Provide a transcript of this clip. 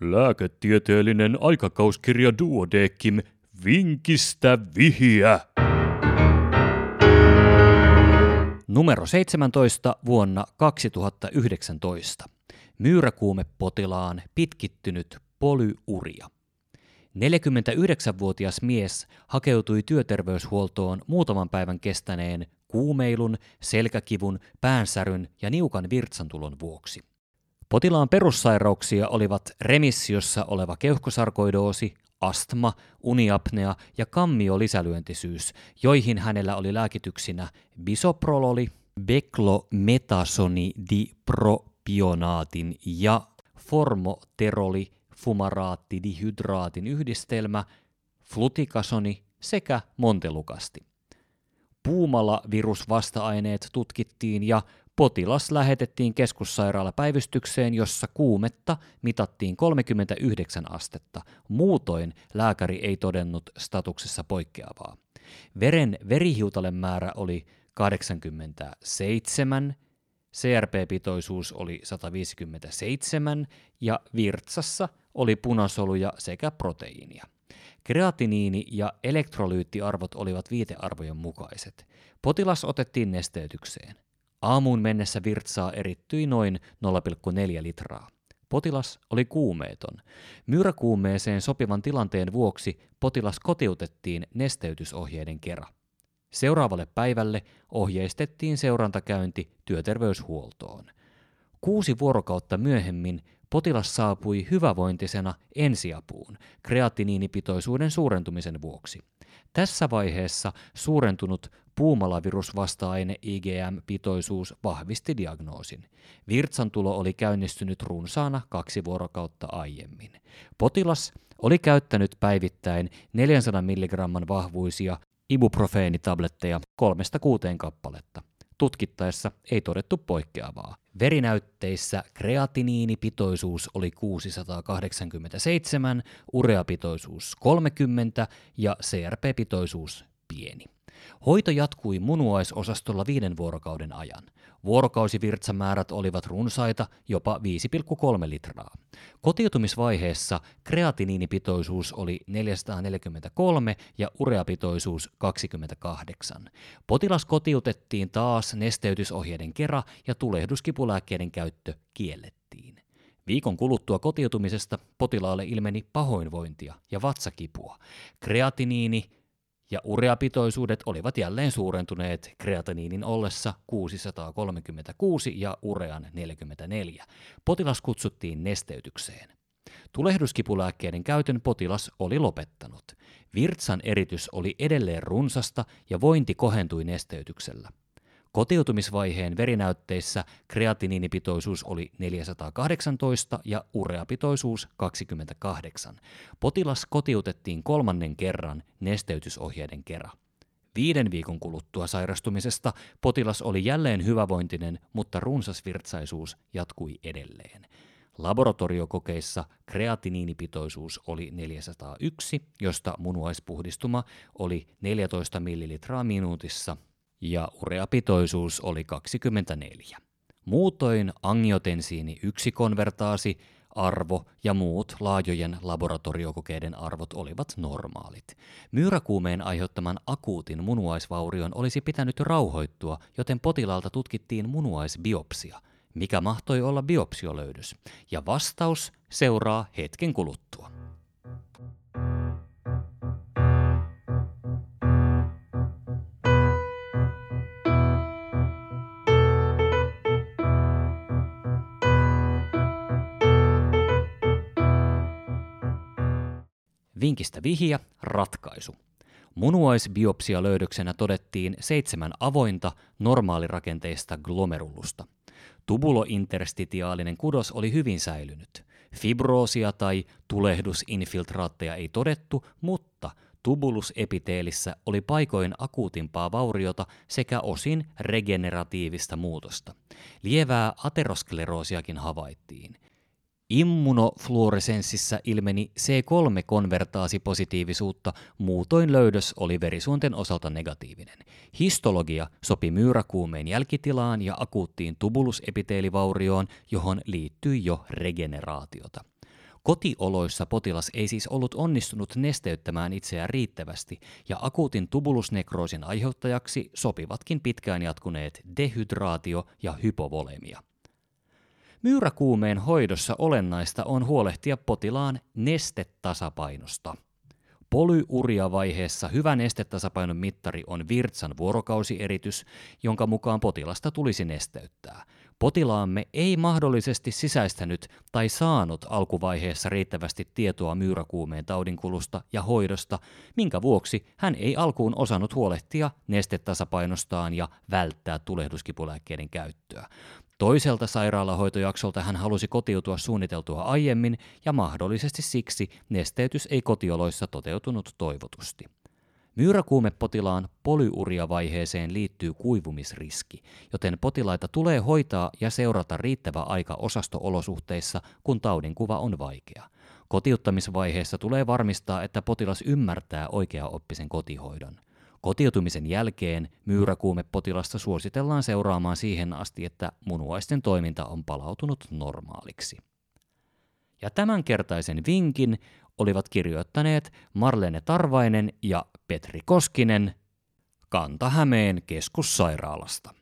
Lääketieteellinen aikakauskirja Duodekim Vinkistä vihiä. Numero 17 vuonna 2019. Myyräkuumepotilaan pitkittynyt polyuria. 49-vuotias mies hakeutui työterveyshuoltoon muutaman päivän kestäneen kuumeilun, selkäkivun, päänsäryn ja niukan virtsantulon vuoksi. Potilaan perussairauksia olivat remissiossa oleva keuhkosarkoidoosi, astma, uniapnea ja kammiolisälyöntisyys, joihin hänellä oli lääkityksinä bisoprololi, beklometasonidipropionaatin ja formoteroli fumaraattidihydraatin yhdistelmä, flutikasoni sekä montelukasti. Puumala virusvasta-aineet tutkittiin ja Potilas lähetettiin keskussairaalapäivystykseen, jossa kuumetta mitattiin 39 astetta. Muutoin lääkäri ei todennut statuksessa poikkeavaa. Veren verihiutalen määrä oli 87, CRP-pitoisuus oli 157 ja virtsassa oli punasoluja sekä proteiinia. Kreatiniini- ja elektrolyyttiarvot olivat viitearvojen mukaiset. Potilas otettiin nesteytykseen. Aamuun mennessä virtsaa erittyi noin 0,4 litraa. Potilas oli kuumeeton. Myyräkuumeeseen sopivan tilanteen vuoksi potilas kotiutettiin nesteytysohjeiden kerran. Seuraavalle päivälle ohjeistettiin seurantakäynti työterveyshuoltoon. Kuusi vuorokautta myöhemmin potilas saapui hyvävointisena ensiapuun kreatiniinipitoisuuden suurentumisen vuoksi. Tässä vaiheessa suurentunut puumalavirusvasta-aine IgM-pitoisuus vahvisti diagnoosin. Virtsantulo oli käynnistynyt runsaana kaksi vuorokautta aiemmin. Potilas oli käyttänyt päivittäin 400 mg vahvuisia ibuprofeenitabletteja kolmesta kuuteen kappaletta. Tutkittaessa ei todettu poikkeavaa. Verinäytteissä kreatiniinipitoisuus oli 687, ureapitoisuus 30 ja CRP-pitoisuus pieni. Hoito jatkui munuaisosastolla viiden vuorokauden ajan. Vuorokausivirtsamäärät olivat runsaita, jopa 5,3 litraa. Kotiutumisvaiheessa kreatiniinipitoisuus oli 443 ja ureapitoisuus 28. Potilas kotiutettiin taas nesteytysohjeiden kera ja tulehduskipulääkkeiden käyttö kiellettiin. Viikon kuluttua kotiutumisesta potilaalle ilmeni pahoinvointia ja vatsakipua. Kreatiniini ja ureapitoisuudet olivat jälleen suurentuneet kreatiniinin ollessa 636 ja urean 44. Potilas kutsuttiin nesteytykseen. Tulehduskipulääkkeiden käytön potilas oli lopettanut. Virtsan eritys oli edelleen runsasta ja vointi kohentui nesteytyksellä. Kotiutumisvaiheen verinäytteissä kreatiniinipitoisuus oli 418 ja ureapitoisuus 28. Potilas kotiutettiin kolmannen kerran nesteytysohjeiden kerran. Viiden viikon kuluttua sairastumisesta potilas oli jälleen hyvävointinen, mutta runsasvirtsaisuus jatkui edelleen. Laboratoriokokeissa kreatiniinipitoisuus oli 401, josta munuaispuhdistuma oli 14 ml minuutissa ja ureapitoisuus oli 24. Muutoin angiotensiini 1 konvertaasi arvo ja muut laajojen laboratoriokokeiden arvot olivat normaalit. Myyräkuumeen aiheuttaman akuutin munuaisvaurion olisi pitänyt rauhoittua, joten potilaalta tutkittiin munuaisbiopsia. Mikä mahtoi olla biopsiolöydys? Ja vastaus seuraa hetken kuluttua. Vinkistä vihja, ratkaisu. Munuaisbiopsia löydöksenä todettiin seitsemän avointa normaalirakenteista glomerullusta. Tubulointerstitiaalinen kudos oli hyvin säilynyt. Fibroosia tai tulehdusinfiltraatteja ei todettu, mutta tubulusepiteelissä oli paikoin akuutimpaa vauriota sekä osin regeneratiivista muutosta. Lievää ateroskleroosiakin havaittiin. Immunofluoresenssissa ilmeni C3-konvertaasipositiivisuutta, muutoin löydös oli verisuonten osalta negatiivinen. Histologia sopi myyräkuumeen jälkitilaan ja akuuttiin tubulusepiteelivaurioon, johon liittyi jo regeneraatiota. Kotioloissa potilas ei siis ollut onnistunut nesteyttämään itseään riittävästi, ja akuutin tubulusnekroosin aiheuttajaksi sopivatkin pitkään jatkuneet dehydraatio ja hypovolemia. Myyräkuumeen hoidossa olennaista on huolehtia potilaan nestetasapainosta. Polyuria-vaiheessa hyvä nestetasapainon mittari on Virtsan vuorokausieritys, jonka mukaan potilasta tulisi nesteyttää. Potilaamme ei mahdollisesti sisäistänyt tai saanut alkuvaiheessa riittävästi tietoa myyräkuumeen taudinkulusta ja hoidosta, minkä vuoksi hän ei alkuun osannut huolehtia nestetasapainostaan ja välttää tulehduskipulääkkeiden käyttöä. Toiselta sairaalahoitojaksolta hän halusi kotiutua suunniteltua aiemmin ja mahdollisesti siksi nesteytys ei kotioloissa toteutunut toivotusti. Myyräkuumepotilaan polyuria-vaiheeseen liittyy kuivumisriski, joten potilaita tulee hoitaa ja seurata riittävä aika osastoolosuhteissa, kun taudinkuva on vaikea. Kotiuttamisvaiheessa tulee varmistaa, että potilas ymmärtää oikeaoppisen kotihoidon. Kotiutumisen jälkeen myyräkuumepotilasta suositellaan seuraamaan siihen asti, että munuaisten toiminta on palautunut normaaliksi. Ja tämänkertaisen vinkin olivat kirjoittaneet Marlene Tarvainen ja Petri Koskinen Kanta-Hämeen keskussairaalasta.